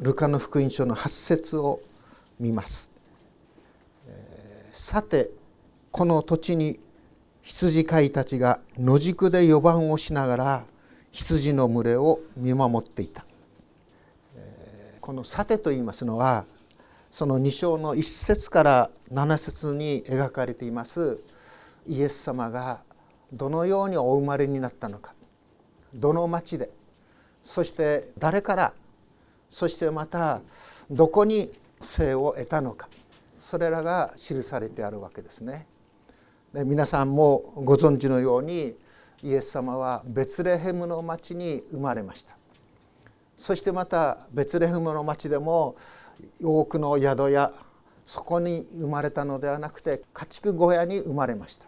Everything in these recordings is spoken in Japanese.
ルカの福音書の8節を見ます、さてこの土地に羊飼いたちが野宿で4番をしながら羊の群れを見守っていた、え、この「さて」と言いますのはその2章の1節から7節に描かれていますイエス様がどのようにお生まれになったのかどの町でそして誰からそしてまたどこに生を得たのか。それらが記されてあるわけですね。で皆さんもご存知のようにイエス様はベツレヘムの町に生まれました。そしてまたベツレヘムの町でも多くの宿屋そこに生まれたのではなくて家畜小屋に生まれました。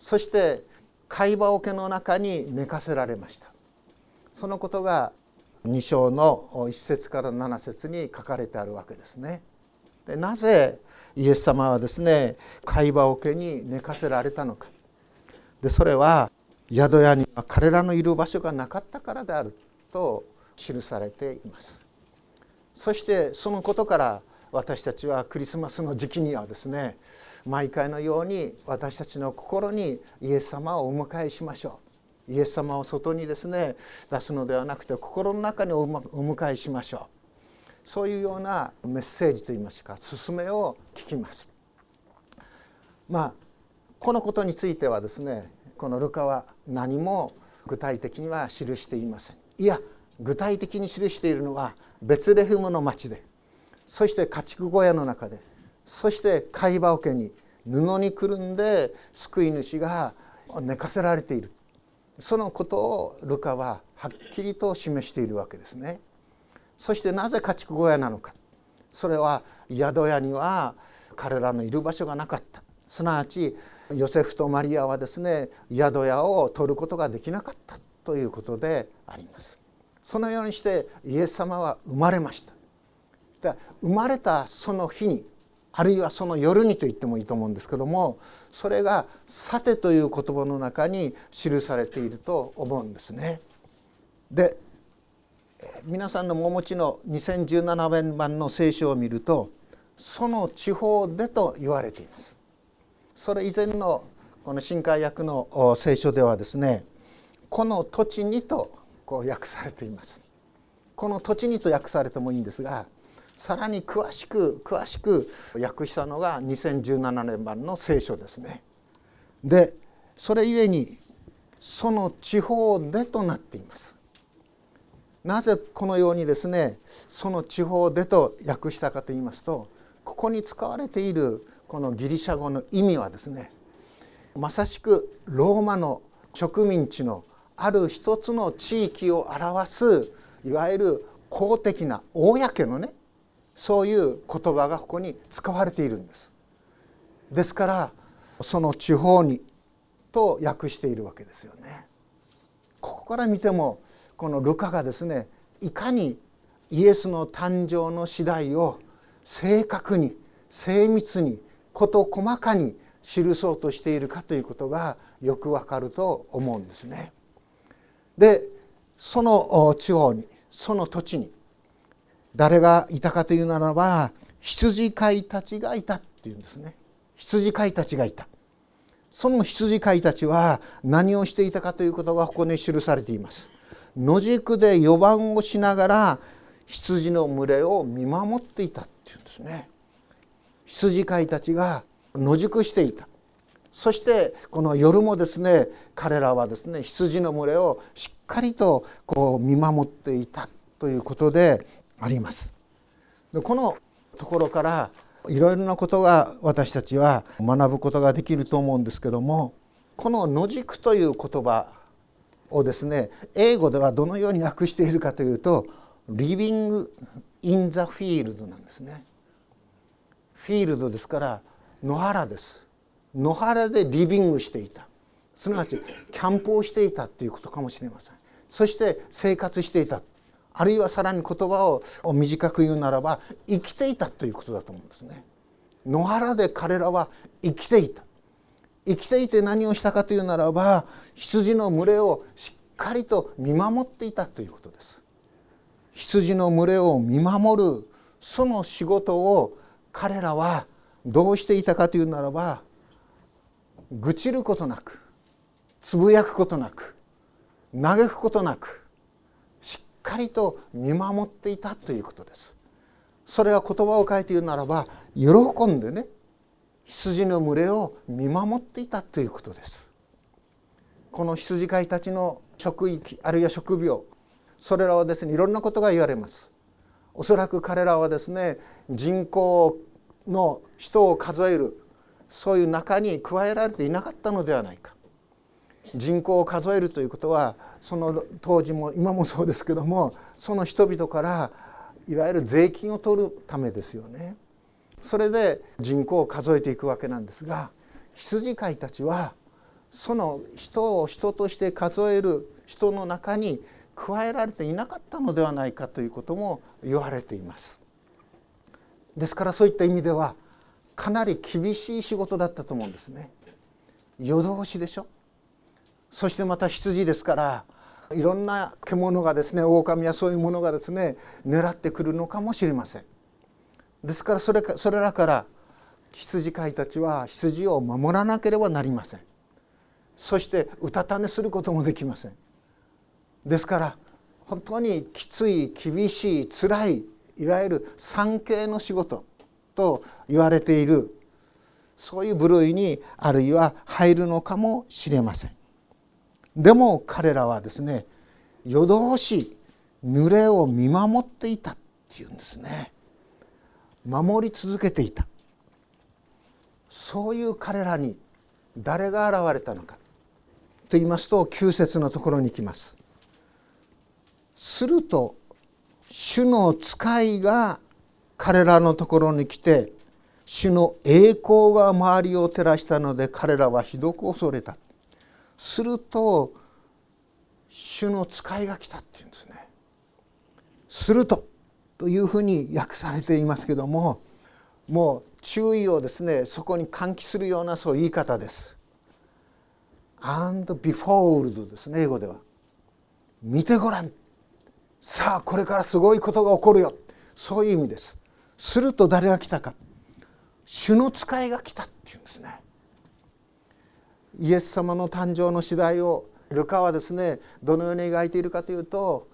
そして貝羽桶の中に寝かせられました。そのことが2章の1節から7節に書かれてあるわけですね。でなぜイエス様はですね貝羽桶に寝かせられたのかでそれは宿屋には彼らのいる場所がなかったからであると記されています。そしてそのことから私たちはクリスマスの時期にはですね毎回のように私たちの心にイエス様をお迎えしましょうイエス様を外にですね出すのではなくて心の中にお迎えしましょう。そういうようなメッセージといいますか勧めを聞きます。まあこのことについてはですねこのルカは何も具体的には記していません。いや具体的に記しているのはベツレヘムの町でそして家畜小屋の中でそして貝羽桶に布にくるんで救い主が寝かせられている。そのことをルカははっきりと示しているわけですね。そしてなぜ家畜小屋なのかそれは宿屋には彼らのいる場所がなかったすなわちヨセフとマリアはですね宿屋を取ることができなかったということであります。そのようにしてイエス様は生まれました生まれたその日にあるいはその夜にと言ってもいいと思うんですけどもそれが「さて」という言葉の中に記されていると思うんですね。で皆さんのお持ちの2017年版の聖書を見ると「その地方で」と言われています。それ以前のこの新海訳の聖書ではですね「この土地に」とこう訳されていますこの土地にと訳されてもいいんですがさらに詳しく詳しく訳したのが2017年版の聖書ですね。でそれゆえにその地方でとなっています。なぜこのようにですねその地方でと訳したかと言いますとここに使われているこのギリシャ語の意味はですねまさしくローマの植民地のある一つの地域を表すいわゆる公的な公のねそういう言葉がここに使われているんです。ですからその地方にと訳しているわけですよね。ここから見てもこのルカがですねいかにイエスの誕生の次第を正確に精密に事細かに記そうとしているかということがよくわかると思うんですね。でその地方にその土地に誰がいたかというならば羊飼いたちがいたっていうんですね。羊飼いたちがいた。その羊飼いたちは何をしていたかということがここに記されています。野宿で4番をしながら羊の群れを見守っていたっていうんですね。羊飼いたちが野宿していた。そしてこの夜もですね彼らはですね羊の群れをしっかりとこう見守っていたということであります。でこのところからいろいろなことが私たちは学ぶことができると思うんですけどもこの「野宿」という言葉をですね英語ではどのように訳しているかというと「living in the field」なんですね。フィールドですから野原です。野原でリビングしていたすなわちキャンプをしていたということかもしれませんそして生活していたあるいはさらに言葉を短く言うならば生きていたということだと思うんですね。野原で彼らは生きていた。生きていて何をしたかというならば羊の群れをしっかりと見守っていたということです。羊の群れを見守るその仕事を彼らはどうしていたかというならば愚痴ることなくつぶやくことなく嘆くことなくかりと見守っていたということです。それは言葉を変えて言うならば喜んでね羊の群れを見守っていたということです。この羊飼いたちの職域あるいは職業それらはですねいろんなことが言われます。おそらく彼らはですね人口の人を数えるそういう中に加えられていなかったのではないか人口を数えるということはその当時も今もそうですけどもその人々からいわゆる税金を取るためですよね。それで人口を数えていくわけなんですが羊飼いたちはその人を人として数える人の中に加えられていなかったのではないかということも言われています。ですからそういった意味ではかなり厳しい仕事だったと思うんですね。夜通しでしょ？そしてまた羊ですからいろんな獣がですね狼やそういうものがですね狙ってくるのかもしれません。ですからそれかそれらから羊飼いたちは羊を守らなければなりません。そしてうたた寝することもできません。ですから本当にきつい厳しい辛いいわゆる産経の仕事と言われているそういう部類にあるいは入るのかもしれません。でも彼らはですね夜通し濡れを見守っていたっていうんですね守り続けていたそういう彼らに誰が現れたのかと言いますと9節のところに来ます。すると主の使いが彼らのところに来て主の栄光が周りを照らしたので彼らはひどく恐れた。すると主の使いが来たっていうんですね。するとというふうに訳されていますけどももう注意をですねそこに喚起するようなそう言い方です。and behold ですね英語では。見てごらんさあこれからすごいことが起こるよそういう意味です。すると誰が来たか主の使いが来たっていうんですね。イエス様の誕生の次第をルカはですねどのように描いているかというと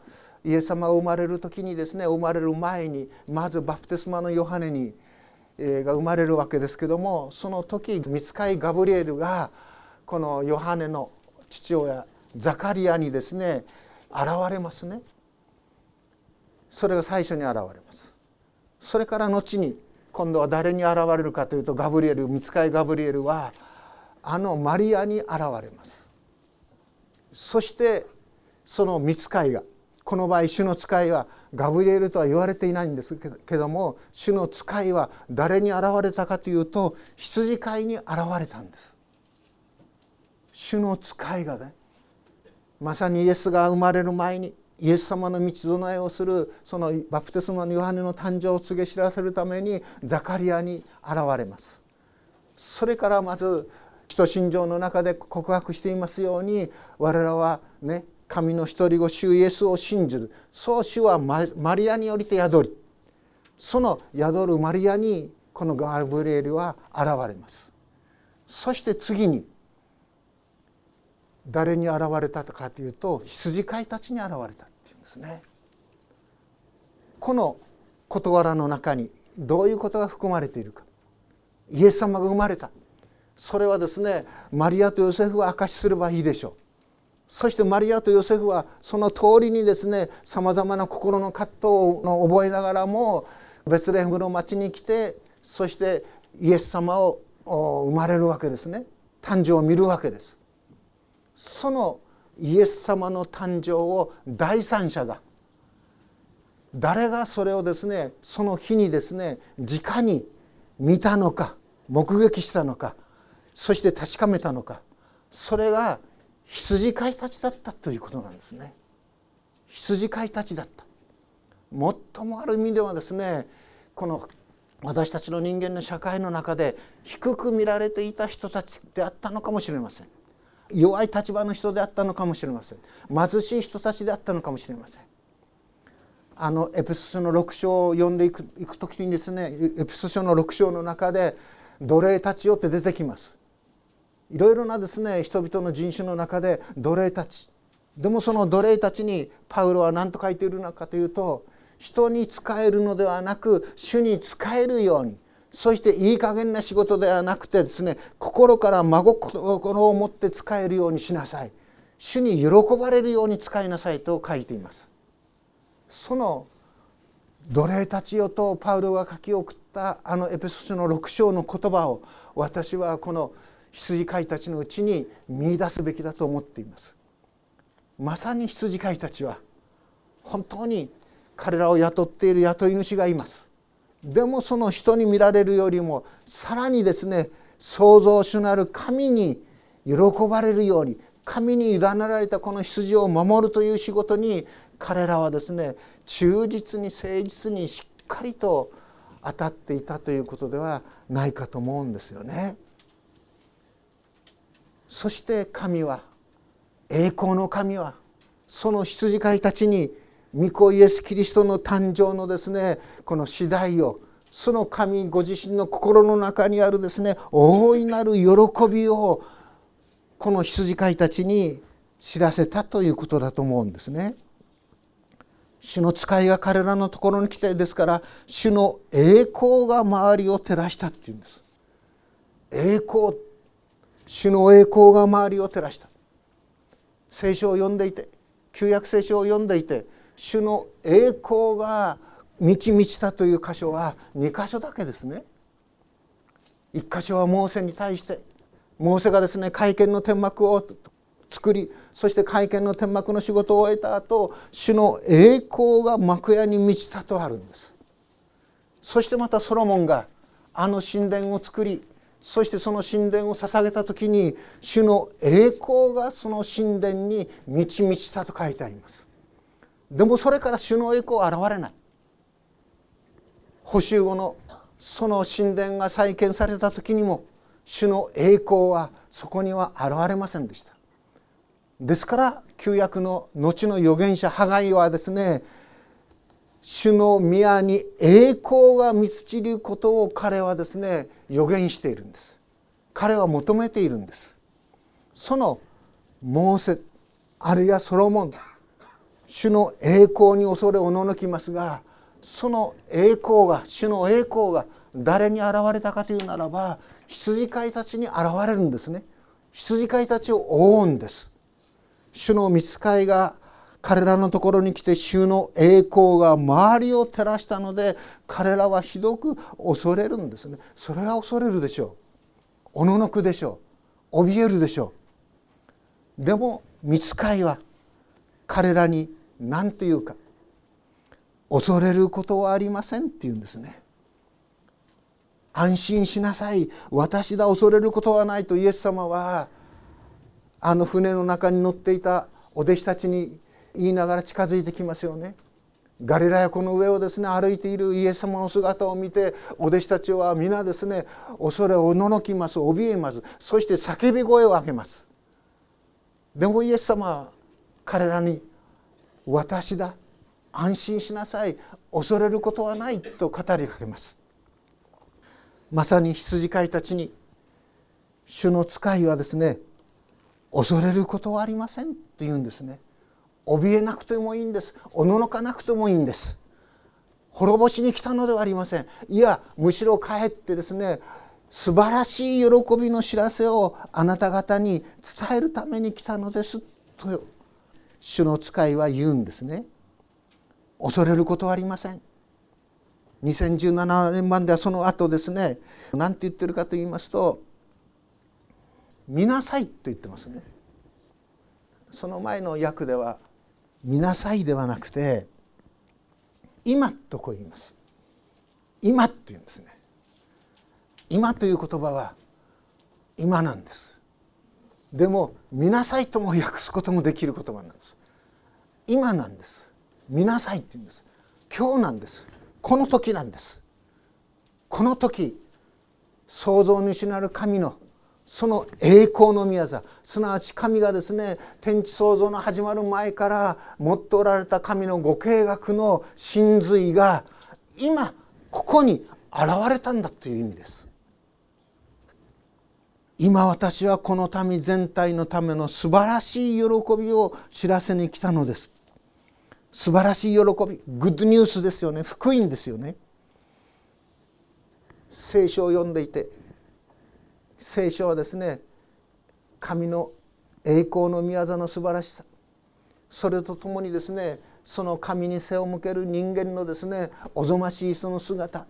イエス様が生まれる時にですね生まれる前にまずバプテスマのヨハネにが生まれるわけですけどもその時見つかいガブリエルがこのヨハネの父親ザカリアにですね現れますね。それが最初に現れます。それから後に今度は誰に現れるかというとガブリエル見つかいガブリエルはあのマリアに現れますそしてその見つかいがこの場合主の使いはガブリエルとは言われていないんですけども主の使いは誰に現れたかというと羊飼いに現れたんです。主の使いがねまさにイエスが生まれる前にイエス様の道備えをするそのバプテスマのヨハネの誕生を告げ知らせるためにザカリアに現れます。それからまず使徒信条の中で告白していますように我らはね神の一人子主イエスを信じる。そう主はマリアによりて宿りその宿るマリアにこのガブリエルは現れます。そして次に誰に現れたかというと羊飼いたちに現れたっていうんですね。この事柄の中にどういうことが含まれているか。イエス様が生まれた。それはですねマリアとヨセフは証しすればいいでしょう。そしてマリアとヨセフはその通りにですねさまざまな心の葛藤を覚えながらもベツレヘムの町に来てそしてイエス様を生まれるわけですね。誕生を見るわけです。そのイエス様の誕生を第三者が誰がそれをですねその日にですね直に見たのか目撃したのかそして確かめたのか。それが羊飼いたちだったということなんですね。羊飼いたちだった。最もある意味ではですねこの私たちの人間の社会の中で低く見られていた人たちであったのかもしれません。弱い立場の人であったのかもしれません。貧しい人たちであったのかもしれません。あのエペソ書の6章を読んでいくいく時にですねエペソ書の6章の中で奴隷たちよって出てきます。いろいろなですね人々の人種の中で奴隷たち。でもその奴隷たちにパウロは何と書いているのかというと人に仕えるのではなく主に仕えるように。そしていい加減な仕事ではなくてですね心から真心を持って使えるようにしなさい。主に喜ばれるように使いなさいと書いています。その奴隷たちよとパウロが書き送ったあのエペソ書の6章の言葉を私はこの羊飼いたちのうちに見いだすべきだと思っていますまさに羊飼いたちは本当に彼らを雇っている雇い主がいますでもその人に見られるよりもさらにですね創造主なる神に喜ばれるように神に委ねられたこの羊を守るという仕事に彼らはですね忠実に誠実にしっかりと当たっていたということではないかと思うんですよね。そして神は栄光の神はその羊飼いたちに御子イエス・キリストの誕生のですねこの次第をその神ご自身の心の中にあるですね大いなる喜びをこの羊飼いたちに知らせたということだと思うんですね。主の使いが彼らのところに来てですから主の栄光が周りを照らしたっていうんです。栄光主の栄光が周りを照らした聖書を読んでいて旧約聖書を読んでいて主の栄光が満ち満ちたという箇所は2箇所だけですね。1箇所はモーセに対してモーセがですね会見の天幕を作りそして会見の天幕の仕事を終えた後主の栄光が幕屋に満ちたとあるんですそしてまたソロモンがあの神殿を作りそしてその神殿を捧げた時に主の栄光がその神殿に満ち満ちたと書いてあります。でもそれから主の栄光は現れない。補修後のその神殿が再建された時にも主の栄光はそこには現れませんでした。ですから旧約の後の預言者ハガイはですね主の宮に栄光が満ちることを彼はですね予言しているんです。彼は求めているんです。そのモーセあるいはソロモン主の栄光に恐れおののきますがその栄光が主の栄光が誰に現れたかというならば羊飼いたちに現れるんですね。羊飼いたちを覆うんです。主の見ついが彼らのところに来て主の栄光が周りを照らしたので彼らはひどく恐れるんですね。それは恐れるでしょう。おののくでしょう。怯えるでしょう。でも見つかいは彼らに何というか恐れることはありませんって言うんですね。安心しなさい。私だ恐れることはないとイエス様はあの船の中に乗っていたお弟子たちに言いながら近づいてきますよね。ガリラヤ湖の上をですね歩いているイエス様の姿を見てお弟子たちは皆ですね恐れおののきます怯えます。そして叫び声を上げます。でもイエス様は彼らに「私だ安心しなさい恐れることはない」と語りかけます。まさに羊飼いたちに主の使いはですね恐れることはありませんって言うんですね。怯えなくてもいいんです。おののかなくてもいいんです。滅ぼしに来たのではありません。いやむしろかえってですね素晴らしい喜びの知らせをあなた方に伝えるために来たのです。と主の使いは言うんですね。恐れることはありません。2017年版ではその後ですね何て言ってるかと言いますと見なさいと言ってますね。その前の訳では見なさいではなくて今とこう言います。今って言うんですね。今という言葉は今なんです。でも見なさいとも訳すこともできる言葉なんです。今なんです。見なさいって言うんです。今日なんです。この時なんです。この時創造主なる神のその栄光の宮座すなわち神がですね天地創造の始まる前から持っておられた神のご計画の真髄が今ここに現れたんだという意味です。今私はこの民全体のための素晴らしい喜びを知らせに来たのです。素晴らしい喜び。グッドニュースですよね。福音ですよね。聖書を読んでいて聖書はですね神の栄光の宮座の素晴らしさ。それとともにですねその神に背を向ける人間のですねおぞましいその姿。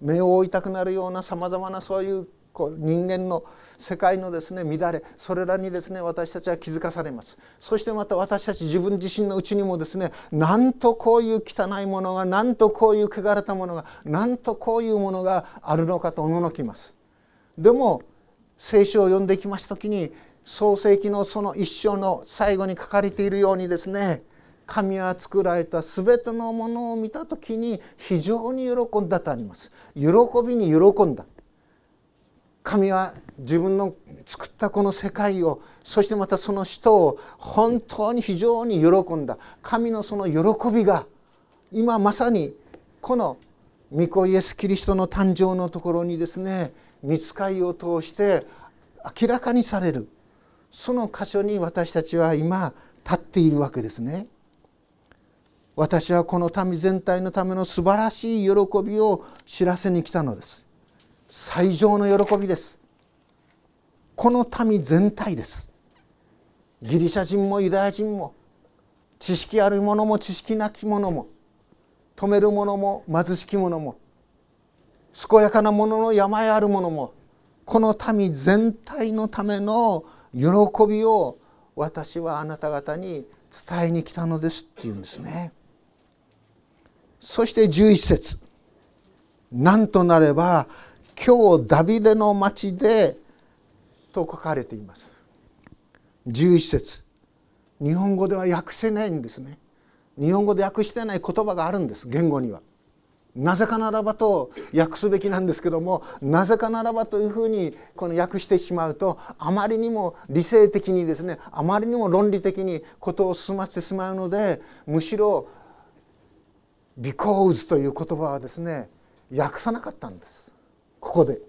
目を追いたくなるようなさまざまなそういうこう人間の世界のですね乱れ。それらにですね私たちは気づかされます。そしてまた私たち自分自身のうちにもですねなんとこういう汚いものがなんとこういう汚れたものがなんとこういうものがあるのかとおののきます。でも聖書を読んできます時に創世記のその一章の最後に書かれているようにですね神は作られた全てのものを見た時に非常に喜んだとあります。喜びに喜んだ。神は自分の作ったこの世界をそしてまたその人を本当に非常に喜んだ。神のその喜びが今まさにこの御子イエス・キリストの誕生のところにですね見つかりを通して明らかにされるその箇所に私たちは今立っているわけですね。私はこの民全体のための素晴らしい喜びを知らせに来たのです。最上の喜びですこの民全体ですギリシャ人もユダヤ人も知識ある者も知識なき者も止める者も貧しき者も健やかな者のの病ある者もこの民全体のための喜びを私はあなた方に伝えに来たのですっていうんですね。そして11節。なんとなれば今日ダビデの町でと書かれています。11節。日本語では訳せないんですね。日本語で訳してない言葉があるんです言語には。なぜかならばと訳すべきなんですけどもなぜかならばというふうにこの訳してしまうとあまりにも理性的にですねあまりにも論理的にことを進ませてしまうのでむしろ「because」という言葉はですね訳さなかったんです。ここで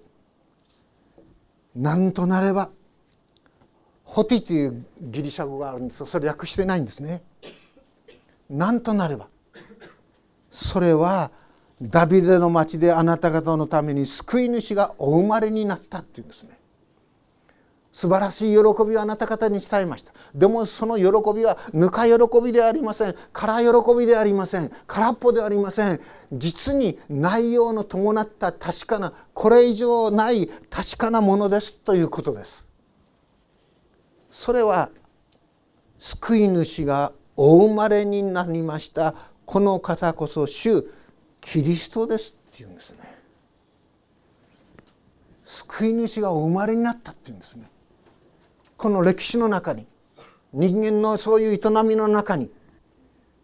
なんとなればホティというギリシャ語があるんですがそれ訳してないんですね。なんとなればそれはダビデの町であなた方のために救い主がお生まれになったっていうんですね。素晴らしい喜びをあなた方に伝えました。でもその喜びはぬか喜びではありません。空喜びではありません。空っぽではありません。実に内容の伴った確かなこれ以上ない確かなものですということです。それは救い主がお生まれになりました。この方こそ主キリストですっていうんですね。救い主がお生まれになったっていうんですね。この歴史の中に人間のそういう営みの中に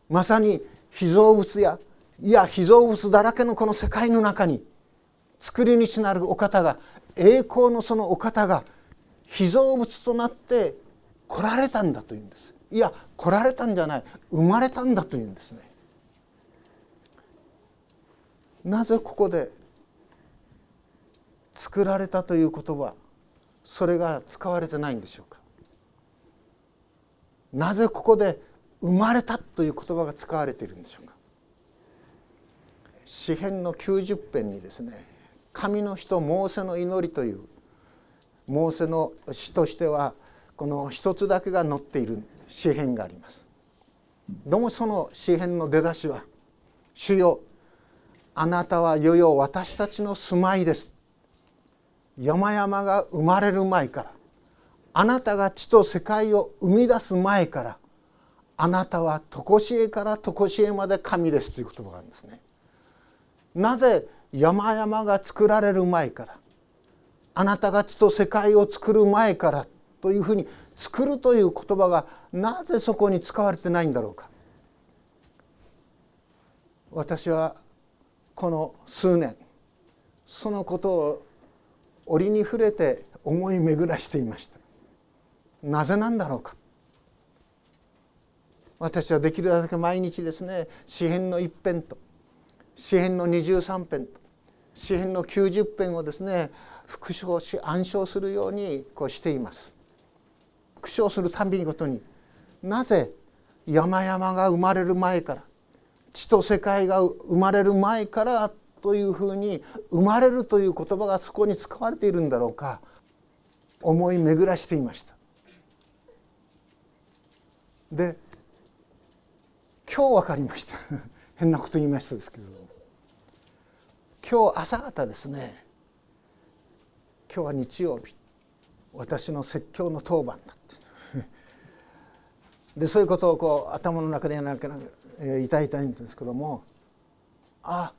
まさに被造物やいや被造物だらけのこの世界の中に作り主なるお方が栄光のそのお方が被造物となって来られたんだというんです。いや来られたんじゃない。生まれたんだというんですね。なぜここで作られたという言葉それが使われてないんでしょうか？なぜここで生まれたという言葉が使われているんでしょうか？詩編の90編にですね神の人モーセの祈りというモーセの詩としてはこの一つだけが載っている詩編があります。どうもその詩編の出だしは「主よあなたはよよ私たちの住まいです」山々が生まれる前からあなたが地と世界を生み出す前からあなたは常しえから常しえまで神です。という言葉があるんですね。なぜ山々が作られる前からあなたが地と世界を作る前からというふうに作るという言葉がなぜそこに使われてないんだろうか。私はこの数年そのことを折に触れて思い巡らしていました。なぜなんだろうか。私はできるだけ毎日ですね詩編の一編と詩編の23編と詩編の90編をですね復唱し暗唱するようにこうしています。復唱するたびごとになぜ山々が生まれる前から地と世界が生まれる前からというふうに生まれるという言葉がそこに使われているんだろうか思い巡らしていました。で今日分かりました。変なこと言いましたですけど。今日朝方ですね。今日は日曜日。私の説教の当番だって。でそういうことをこう頭の中でやらなんか言いたいたいんですけどもあ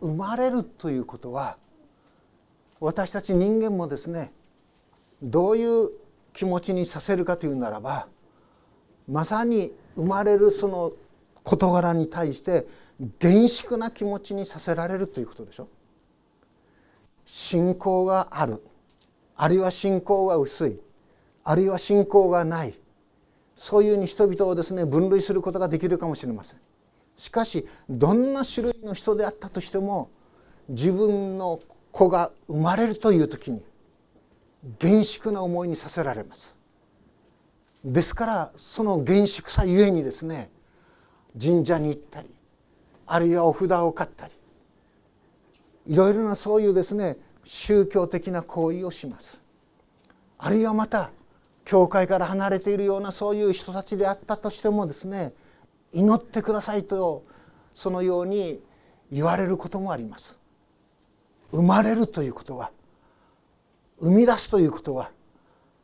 生まれるということは私たち人間もですねどういう気持ちにさせるかというならばまさに生まれるその事柄に対して厳粛な気持ちにさせられるということでしょ。信仰があるあるいは信仰が薄いあるいは信仰がないそういうふうに人々をですね分類することができるかもしれません。しかしどんな種類の人であったとしても自分の子が生まれるという時に厳粛な思いにさせられます。ですからその厳粛さゆえにですね神社に行ったりあるいはお札を買ったりいろいろなそういうですね宗教的な行為をします。あるいはまた教会から離れているようなそういう人たちであったとしてもですね祈ってくださいとそのように言われることもあります。生まれるということは生み出すということは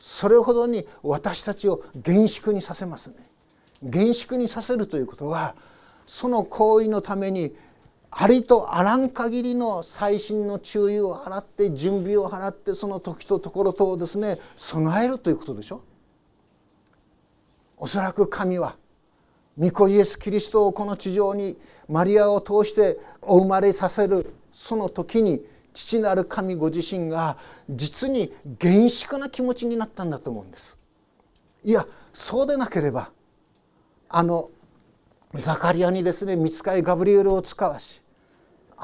それほどに私たちを厳粛にさせますね。厳粛にさせるということはその行為のためにありとあらん限りの細心の注意を払って準備を払ってその時とところとをですね備えるということでしょ？おそらく神は御子イエス・キリストをこの地上にマリアを通してお生まれさせるその時に父なる神ご自身が実に厳粛な気持ちになったんだと思うんです。いやそうでなければあのザカリアにですね見つかいガブリエルを使わし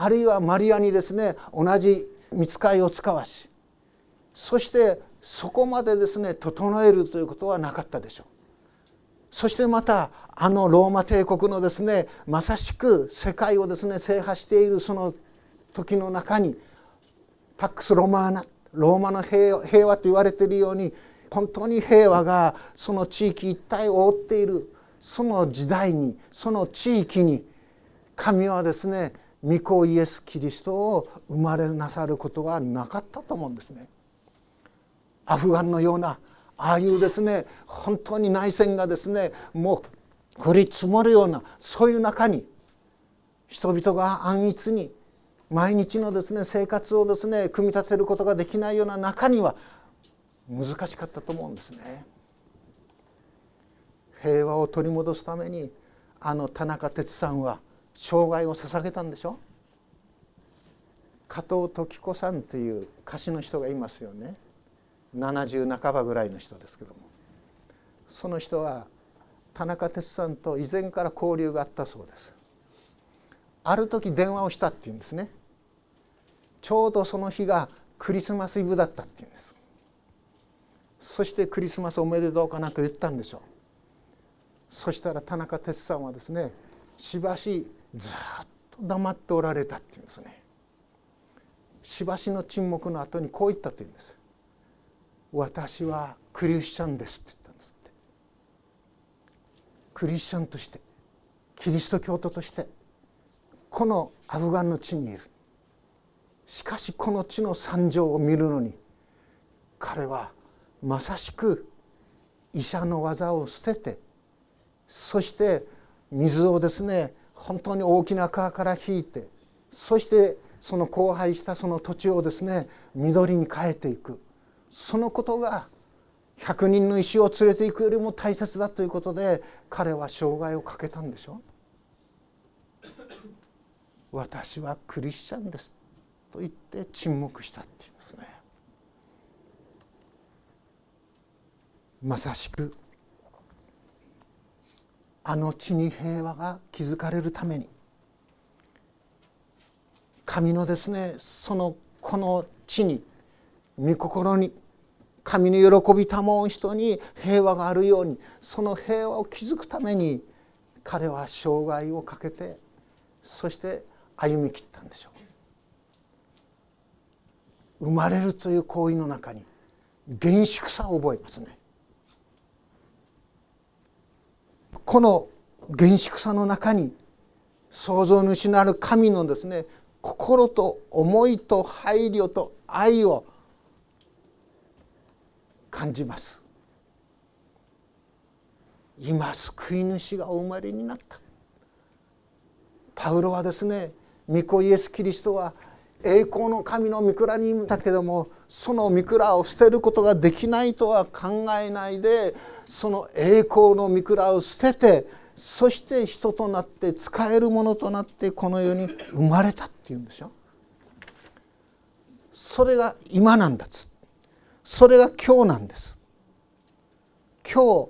あるいはマリアにですね同じ見つかいを使わしそしてそこまでですね整えるということはなかったでしょう。そしてまたあのローマ帝国のですねまさしく世界をですね制覇しているその時の中にパックス・ロマーナローマの平和と言われているように本当に平和がその地域一帯を覆っているその時代にその地域に神はですね御子イエス・キリストを生まれなさることはなかったと思うんですね。アフガンのようなああいうですね本当に内戦がですねもう降り積もるようなそういう中に人々が安逸に毎日のですね生活をですね組み立てることができないような中には難しかったと思うんですね。平和を取り戻すためにあの田中哲さんは生涯を捧げたんでしょ？加藤時子さんという歌手の人がいますよね。70半ばぐらいの人ですけども。その人は田中哲さんと以前から交流があったそうです。ある時電話をしたっていうんですね。ちょうどその日がクリスマスイブだったっていうんです。そしてクリスマスおめでとうかなんか言ったんでしょう。そしたら田中哲さんはですねしばしずっと黙っておられたっていうんですね。しばしの沈黙の後にこう言ったというんです。私はクリスチャンですって言ったんですって。クリスチャンとしてキリスト教徒としてこのアフガンの地にいる。しかしこの地の惨状を見るのに彼はまさしく医者の技を捨ててそして水をですね本当に大きな川から引いてそしてその荒廃したその土地をですね緑に変えていく。そのことが100人の石を連れていくよりも大切だということで彼は生涯をかけたんでしょ私はクリスチャンですと言って沈黙したっていうんですね。まさしくあの地に平和が築かれるために。神のですねそのこの地に御心に神の喜び保う人に平和があるようにその平和を築くために彼は生涯をかけてそして歩みきったんでしょう。生まれるという行為の中に厳粛さを覚えますね。この厳粛さの中に創造主なる神のですね心と思いと配慮と愛を感じます。今救い主がお生まれになった。パウロはですね御子イエス・キリストは栄光の神の御蔵にいたけどもその御蔵を捨てることができないとは考えないでその栄光の御蔵を捨ててそして人となって使えるものとなってこの世に生まれたっていうんでしょそれが今なんだつ。それが今日なんです。今日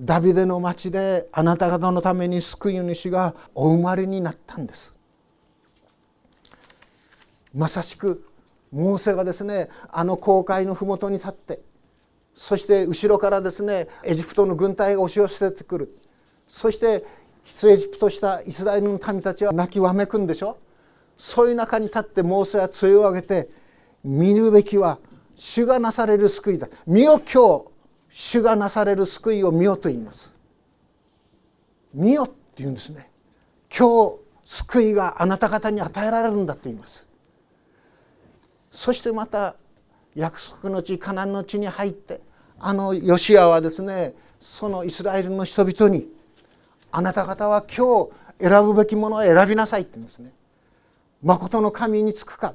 ダビデの町であなた方のために救い主がお生まれになったんです。まさしくモーセがですねあの航海の麓に立ってそして後ろからですねエジプトの軍隊が押し寄せてくる。そして出エジプトしたイスラエルの民たちは泣きわめくんでしょ。そういう中に立ってモーセは杖を上げて見るべきは主がなされる救いだ。見よ今日主がなされる救いを見よと言います。見よって言うんですね。今日救いがあなた方に与えられるんだと言います。そしてまた約束の地カナンの地に入ってあのヨシアはですねそのイスラエルの人々にあなた方は今日選ぶべきものを選びなさいって言うんですね。誠の神につくか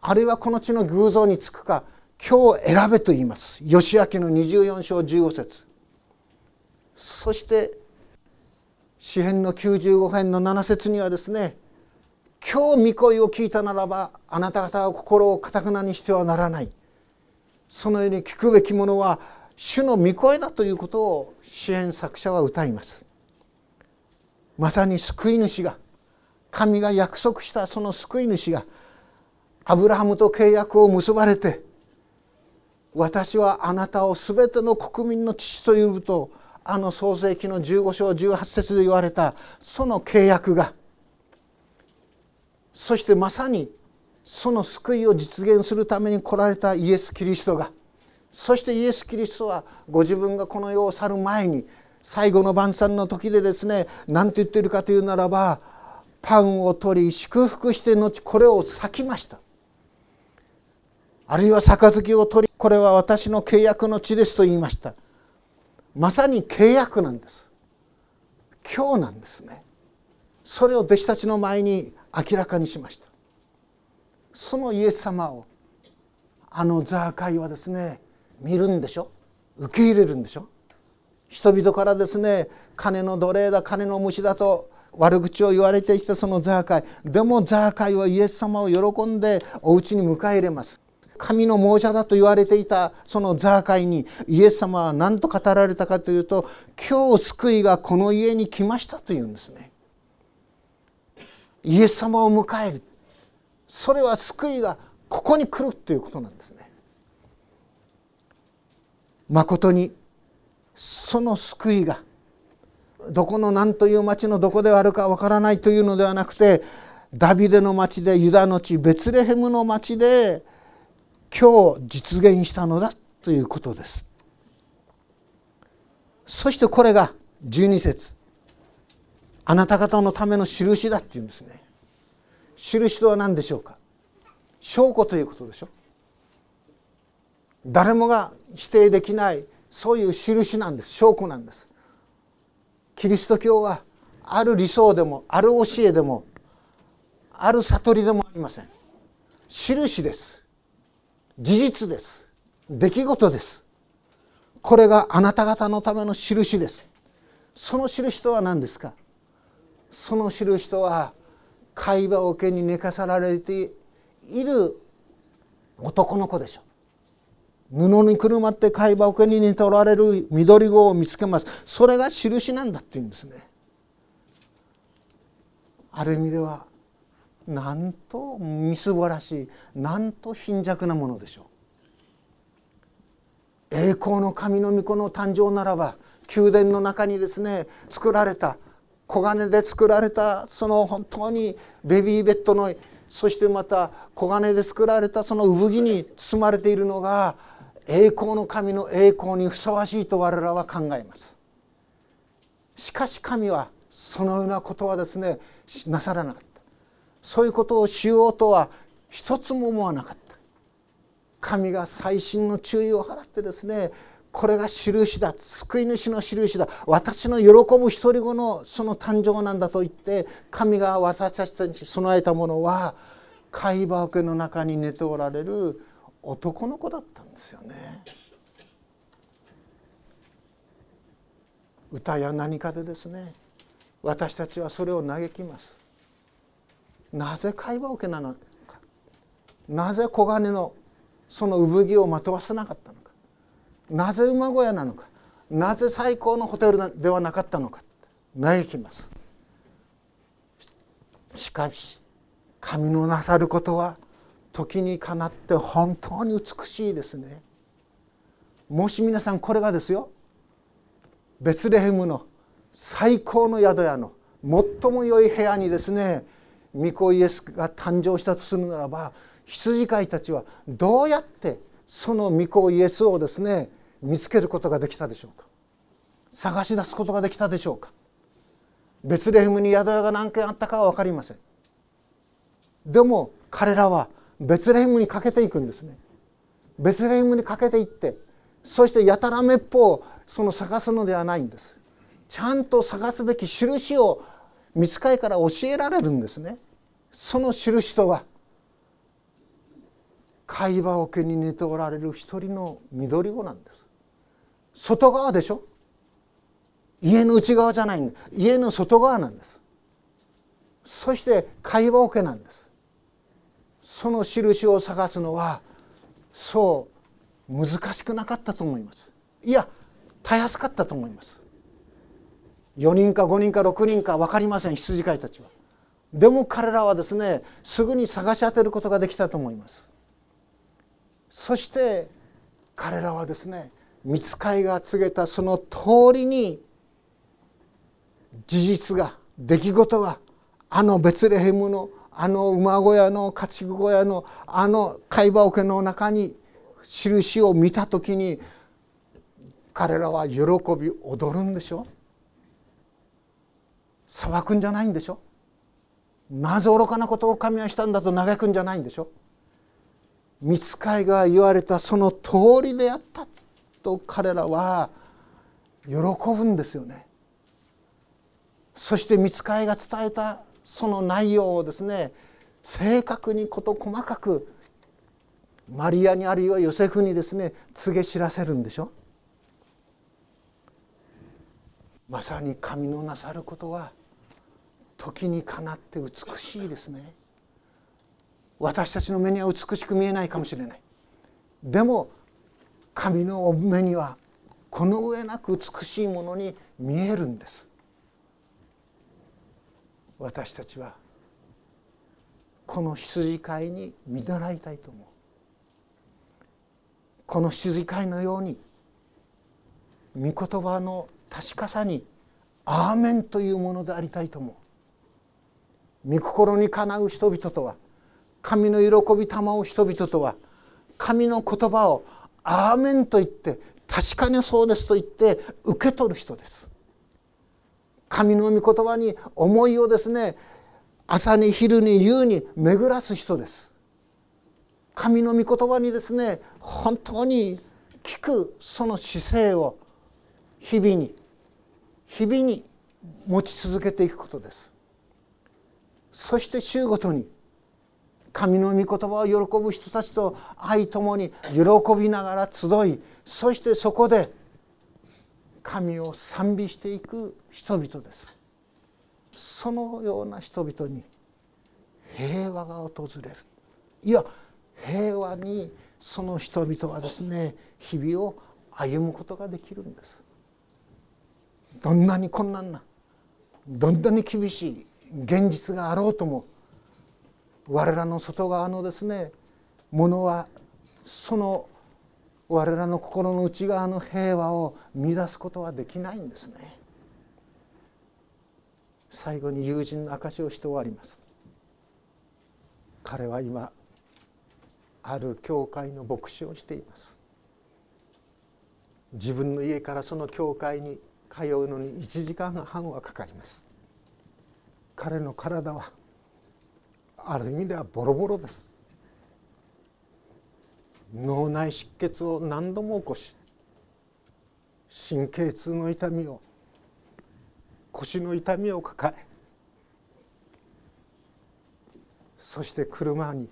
あるいはこの地の偶像につくか今日選べと言います。義明の24章15節そして詩編の95編の7節にはですね今日御声を聞いたならばあなた方は心をかたくなにしてはならない。そのように聞くべきものは主の御声だということを支援作者は歌います。まさに救い主が神が約束したその救い主がアブラハムと契約を結ばれて私はあなたを全ての国民の父というとあの創世記の15章18節で言われたその契約がそしてまさにその救いを実現するために来られたイエス・キリストがそしてイエス・キリストはご自分がこの世を去る前に最後の晩餐の時でですね何て言ってるかというならばパンを取り祝福して後これを裂きました。あるいは杯を取りこれは私の契約の地ですと言いました。まさに契約なんです。今日なんですね。それを弟子たちの前に明らかにしました。そのイエス様をあのザーカイはですね見るんでしょ？受け入れるんでしょ？人々からですね金の奴隷だ金の虫だと悪口を言われていたそのザーカイ。でもザーカイはイエス様を喜んでお家に迎え入れます。神の亡者だと言われていたそのザーカイにイエス様は何と語られたかというと今日救いがこの家に来ましたというんですね。イエス様を迎える。それは救いがここに来るということなんですね。誠にその救いがどこの何という町のどこであるかわからないというのではなくてダビデの町でユダの地ベツレヘムの町で今日実現したのだということです。そしてこれが12節。あなた方のための印だっていうんですね。印とは何でしょうか？証拠ということでしょ？誰もが否定できないそういう印なんです。証拠なんです。キリスト教はある理想でもある教えでもある悟りでもありません。印です。事実です。出来事です。これがあなた方のための印です。その印とは何ですか？その印とは会話桶に寝かさられている男の子でしょ布にくるまって貝羽桶に似ておられる緑子を見つけます。それが印なんだっていうんですね。ある意味ではなんとみすぼらしいなんと貧弱なものでしょう。栄光の神の御子の誕生ならば宮殿の中にですね作られた黄金で作られたその本当にベビーベッドのそしてまた黄金で作られたその産着に包まれているのが栄光の神の栄光にふさわしいと我らは考えます。しかし神はそのようなことはですねなさらなかった。そういうことをしようとは一つも思わなかった。神が細心の注意を払ってですねこれが印だ救い主の印だ私の喜ぶ独り子のその誕生なんだと言って神が私たちに備えたものは貝羽桶の中に寝ておられる男の子だったんですよね。歌や何かでですね私たちはそれを嘆きます。なぜ貝羽桶なのかなぜ黄金のその産着をまとわせなかったのかなぜ馬小屋なのかなぜ最高のホテルではなかったのか嘆きます。しかし神のなさることは時にかなって本当に美しいですねもし皆さんこれがですよベツレヘムの最高の宿屋の最も良い部屋にですね御子イエスが誕生したとするならば羊飼いたちはどうやってその御子イエスをですね見つけることができたでしょうか？探し出すことができたでしょうか？ベツレヘムに宿屋が何軒あったかは分かりません。でも彼らはベツレヘムにかけていくんですね。ベツレヘムにかけていってそしてやたらめっぽうその探すのではないんです。ちゃんと探すべき印を見つかいから教えられるんですね。その印とは貝羽桶に寝ておられる一人の緑子なんです。外側でしょ？家の内側じゃないんだ。家の外側なんです。そして貝羽桶なんです。その印を探すのはそう難しくなかったと思います。いやたやすかったと思います。4人か5人か6人か分かりません羊飼いたちは。でも彼らはですねすぐに探し当てることができたと思います。そして彼らはですね見つかいが告げたその通りに事実が出来事があのベツレヘムのあの馬小屋の家畜小屋のあの貝羽桶の中に印を見た時に彼らは喜び踊るんでしょ？裁くんじゃないんでしょ？なぜ愚かなことを神はしたんだと嘆くんじゃないんでしょ？見つかいが言われたその通りであった。と彼らは喜ぶんですよね。そして見つかいが伝えたその内容をですね正確に事細かくマリアにあるいはヨセフにですね告げ知らせるんでしょ。まさに神のなさることは時にかなって美しいですね。私たちの目には美しく見えないかもしれない。でも神の目にはこの上なく美しいものに見えるんです。私たちはこの羊飼いに見習いたいと思う。この羊飼いのように御言葉の確かさに「アーメン」というものでありたいと思う。御心にかなう人々とは神の喜び玉を人々とは神の言葉を「アーメン」と言って確かにそうですと言って受け取る人です。神の御言葉に思いをですね朝に昼に夕に巡らす人です。神の御言葉にですね本当に聞くその姿勢を日々に日々に持ち続けていくことです。そして週ごとに神の御言葉を喜ぶ人たちと愛ともに喜びながら集いそしてそこで神を賛美していく人々です。そのような人々に平和が訪れる。いや平和にその人々はですね日々を歩むことができるんです。どんなに困難などんなに厳しい現実があろうとも我らの外側のですねものはその我らの心の内側の平和を乱すことはできないんですね。最後に友人の証しをして終わります。彼は今ある教会の牧師をしています。自分の家からその教会に通うのに1時間半はかかります。彼の体はある意味ではボロボロです。脳内出血を何度も起こし神経痛の痛みを腰の痛みを抱えそして車に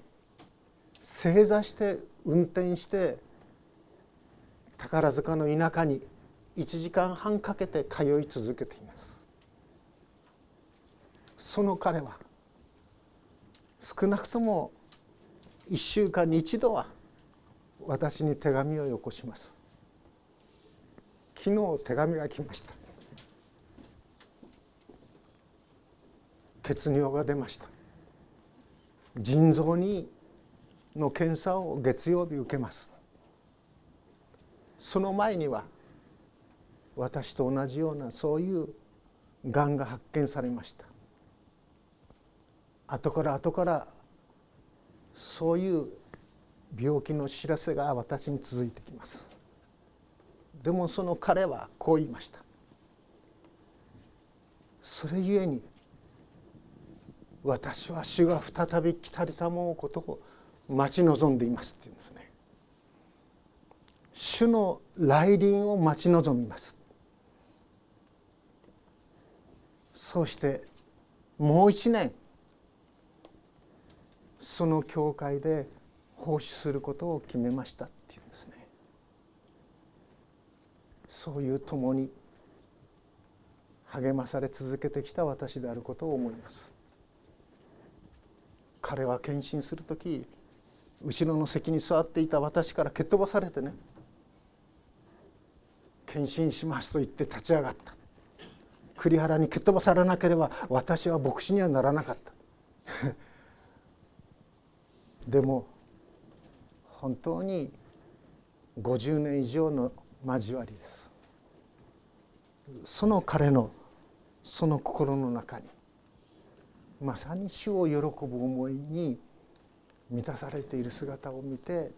正座して運転して宝塚の田舎に1時間半かけて通い続けています。その彼は少なくとも1週間に一度は私に手紙をよこします。昨日手紙が来ました。血尿が出ました。腎臓にの検査を月曜日受けます。その前には私と同じようなそういうがんが発見されました。後から後からそういう病気の知らせが私に続いてきます。でもその彼はこう言いました。それゆえに私は主が再び来たりたもうことを待ち望んでいますって言うんですね。主の来臨を待ち望みます。そうしてもう一年その教会で奉仕することを決めましたっていうんですね。そういう共に励まされ続けてきた私であることを思います。彼は献身する時後ろの席に座っていた私から蹴っ飛ばされてね献身しますと言って立ち上がった。栗原に蹴っ飛ばされなければ私は牧師にはならなかった。でも本当に50年以上の交わりです。その彼のその心の中にまさに主を喜ぶ思いに満たされている姿を見て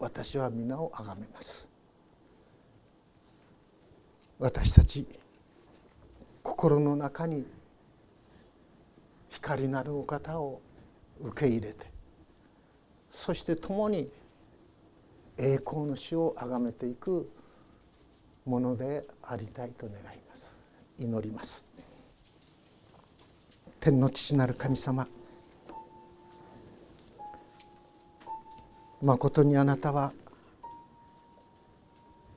私は皆を崇めます。私たち心の中に光なるお方を受け入れてそして共に栄光の死を崇めていくものでありたいと願います。祈ります。天の父なる神様まことにあなたは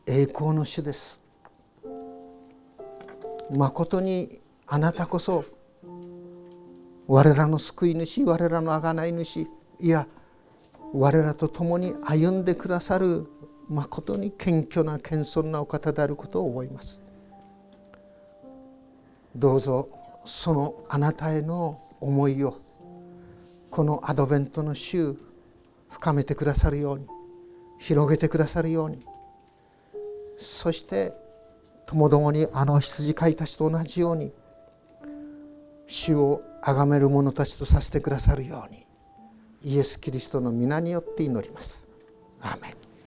栄光の主です。まことにあなたこそ我らの救い主我らの贖い主いや我らと共に歩んでくださるまことに謙虚な謙遜なお方であることを思います。どうぞそのあなたへの思いをこのアドベントの週深めてくださるように広げてくださるようにそしてともどもにあの羊飼いたちと同じように主を崇める者たちとさせてくださるようにイエス・キリストの皆によって祈ります。アーメン